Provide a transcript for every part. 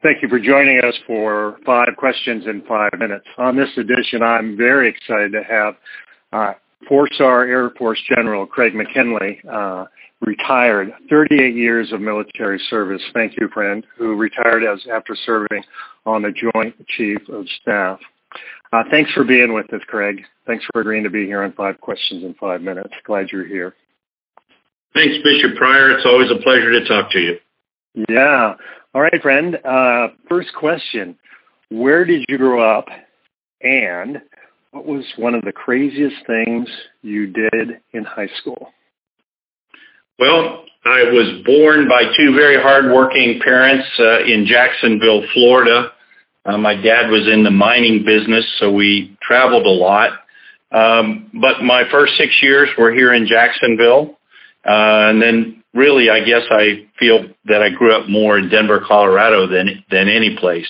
Thank you for joining us for five questions in five minutes. On this edition, I'm very excited to have uh, four-star Air Force General Craig McKinley, uh, retired, 38 years of military service. Thank you, friend, who retired as after serving on the Joint Chief of Staff. Uh, thanks for being with us, Craig. Thanks for agreeing to be here on Five Questions in Five Minutes. Glad you're here. Thanks, Bishop Prior. It's always a pleasure to talk to you. Yeah. All right, friend. Uh, first question. Where did you grow up? And what was one of the craziest things you did in high school? Well, I was born by two very hardworking parents uh, in Jacksonville, Florida. Uh, my dad was in the mining business, so we traveled a lot. Um, but my first six years were here in Jacksonville. Uh, and then really, I guess I feel that I grew up more in Denver, Colorado than, than any place.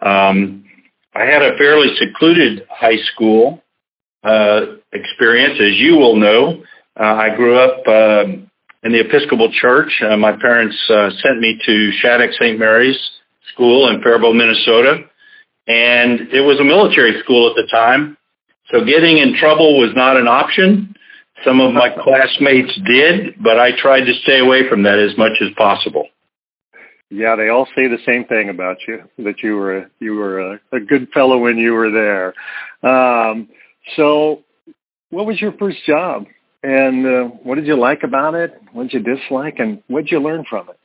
Um, I had a fairly secluded high school uh, experience, as you will know. Uh, I grew up uh, in the Episcopal Church. Uh, my parents uh, sent me to Shattuck St. Mary's School in Faribault, Minnesota, and it was a military school at the time. So getting in trouble was not an option. Some of my classmates did, but I tried to stay away from that as much as possible. Yeah, they all say the same thing about you that you were a, you were a, a good fellow when you were there. Um, so, what was your first job, and uh, what did you like about it? What did you dislike, and what did you learn from it?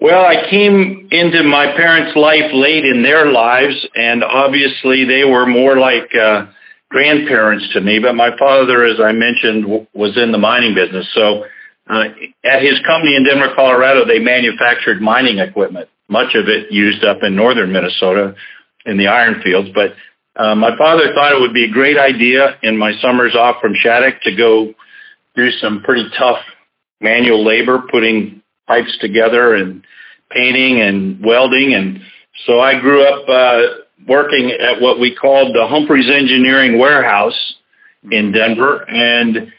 Well, I came into my parents' life late in their lives, and obviously they were more like uh, grandparents to me. But my father, as I mentioned, w- was in the mining business, so uh, at his company in Denver, Colorado, they manufactured mining equipment, much of it used up in northern Minnesota in the iron fields. But uh, my father thought it would be a great idea in my summers off from Shattuck to go do some pretty tough manual labor, putting pipes together and painting and welding. And so I grew up uh, working at what we called the Humphreys Engineering Warehouse in Denver. And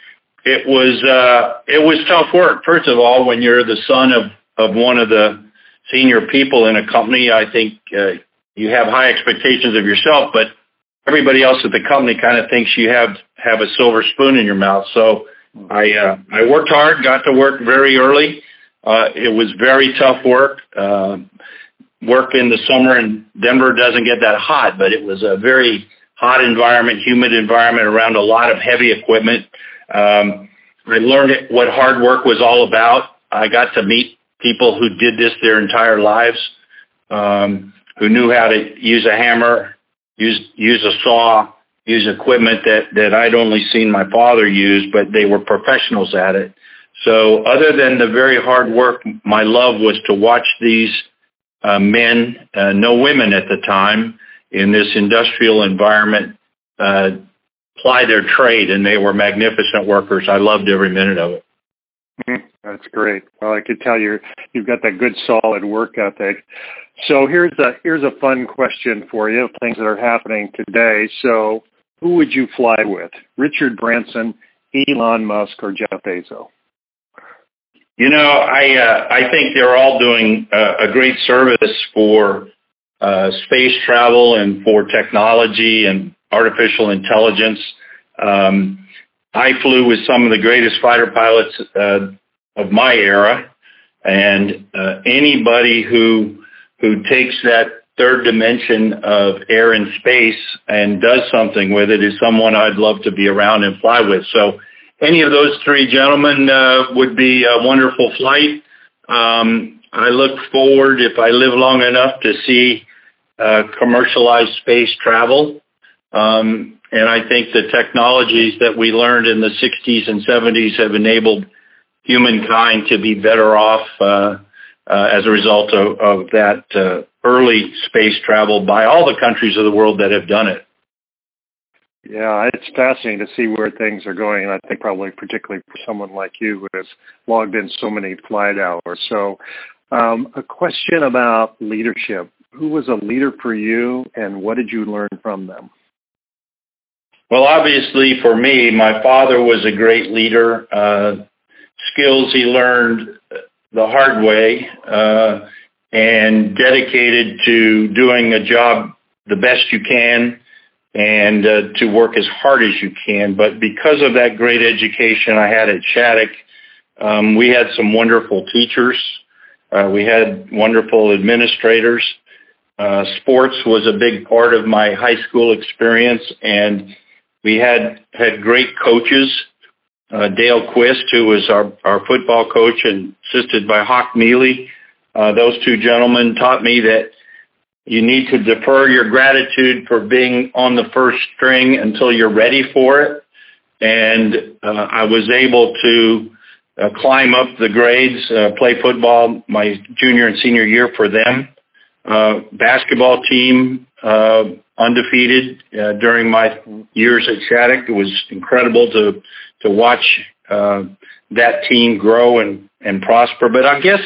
it was uh, it was tough work. First of all, when you're the son of of one of the senior people in a company, I think uh, you have high expectations of yourself, but everybody else at the company kind of thinks you have have a silver spoon in your mouth. So I uh, I worked hard, got to work very early. Uh, it was very tough work. Uh, work in the summer in Denver doesn't get that hot, but it was a very hot environment, humid environment around a lot of heavy equipment. Um, I learned what hard work was all about. I got to meet people who did this their entire lives, um, who knew how to use a hammer, use use a saw, use equipment that that I'd only seen my father use, but they were professionals at it. So other than the very hard work, my love was to watch these uh, men, uh, no women at the time, in this industrial environment uh, ply their trade, and they were magnificent workers. I loved every minute of it. Mm-hmm. That's great. Well, I could tell you you've got that good, solid work ethic. So here's a here's a fun question for you. Things that are happening today. So who would you fly with? Richard Branson, Elon Musk, or Jeff Bezos? You know, I uh, I think they're all doing a, a great service for uh, space travel and for technology and artificial intelligence. Um, I flew with some of the greatest fighter pilots uh, of my era, and uh, anybody who who takes that third dimension of air and space and does something with it is someone I'd love to be around and fly with. So any of those three gentlemen uh, would be a wonderful flight. Um, I look forward, if I live long enough, to see uh, commercialized space travel. Um, and I think the technologies that we learned in the 60s and 70s have enabled humankind to be better off uh, uh, as a result of, of that uh, early space travel by all the countries of the world that have done it. Yeah, it's fascinating to see where things are going, and I think probably particularly for someone like you who has logged in so many flight hours. So, um, a question about leadership. Who was a leader for you, and what did you learn from them? Well, obviously for me, my father was a great leader. Uh, skills he learned the hard way. Uh, and dedicated to doing a job the best you can and uh, to work as hard as you can. But because of that great education I had at Shattuck, um, we had some wonderful teachers. Uh, we had wonderful administrators. Uh, sports was a big part of my high school experience, and we had had great coaches. Uh, Dale Quist, who was our, our football coach, and assisted by Hawk Neely. Uh, those two gentlemen taught me that you need to defer your gratitude for being on the first string until you're ready for it. And uh, I was able to uh, climb up the grades, uh, play football my junior and senior year for them. Uh, basketball team, uh, undefeated uh, during my years at Shattuck. It was incredible to to watch uh, that team grow and and prosper. But I guess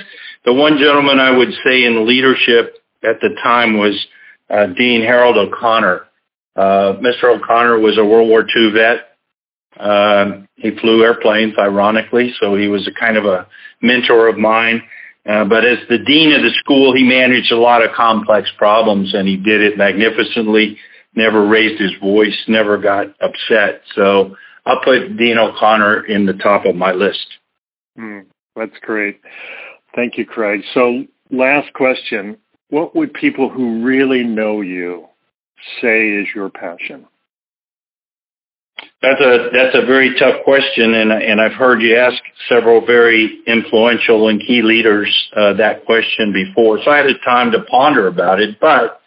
the one gentleman I would say in leadership at the time was uh, Dean Harold O'Connor. Uh, Mr. O'Connor was a World War II vet. Uh, he flew airplanes, ironically, so he was a kind of a mentor of mine. Uh, but as the dean of the school, he managed a lot of complex problems, and he did it magnificently. Never raised his voice, never got upset. So I'll put Dean O'Connor in the top of my list. Mm, that's great. Thank you, Craig. So last question what would people who really know you say is your passion? That's a that's a very tough question, and and I've heard you ask several very influential and key leaders uh, that question before. So I had time to ponder about it. But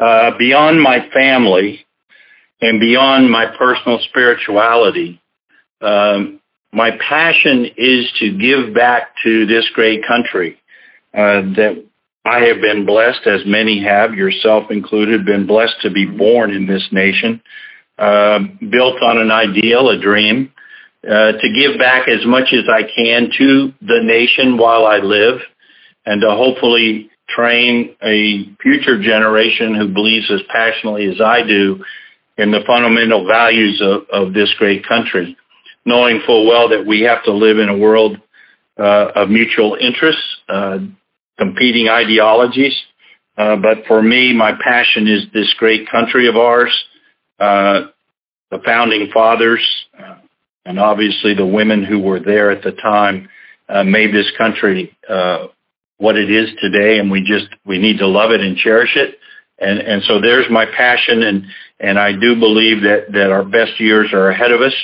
uh, beyond my family and beyond my personal spirituality, um, my passion is to give back to this great country uh, that I have been blessed, as many have, yourself included, been blessed to be born in this nation, uh, built on an ideal, a dream, uh, to give back as much as I can to the nation while I live, and to hopefully train a future generation who believes as passionately as I do in the fundamental values of, of this great country, knowing full well that we have to live in a world uh, of mutual interests, uh, competing ideologies. Uh, but for me, my passion is this great country of ours, uh, the founding fathers, uh, and obviously the women who were there at the time uh, made this country uh, what it is today, and we just we need to love it and cherish it. And and so there's my passion, and and I do believe that that our best years are ahead of us.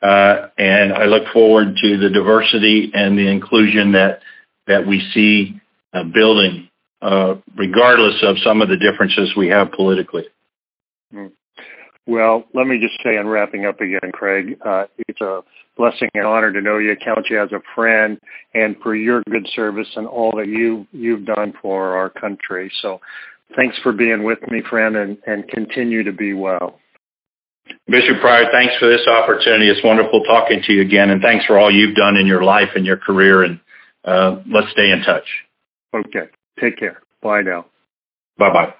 Uh, and I look forward to the diversity and the inclusion that that we see uh, building, uh, regardless of some of the differences we have politically. Hmm. Well, let me just say in wrapping up again, Craig, uh, it's a blessing and honor to know you, count you as a friend, and for your good service and all that you you've done for our country. So, thanks for being with me, friend, and, and continue to be well. Bishop Prior, thanks for this opportunity. It's wonderful talking to you again, and thanks for all you've done in your life and your career. And uh, let's stay in touch. Okay. Take care. Bye now. Bye bye.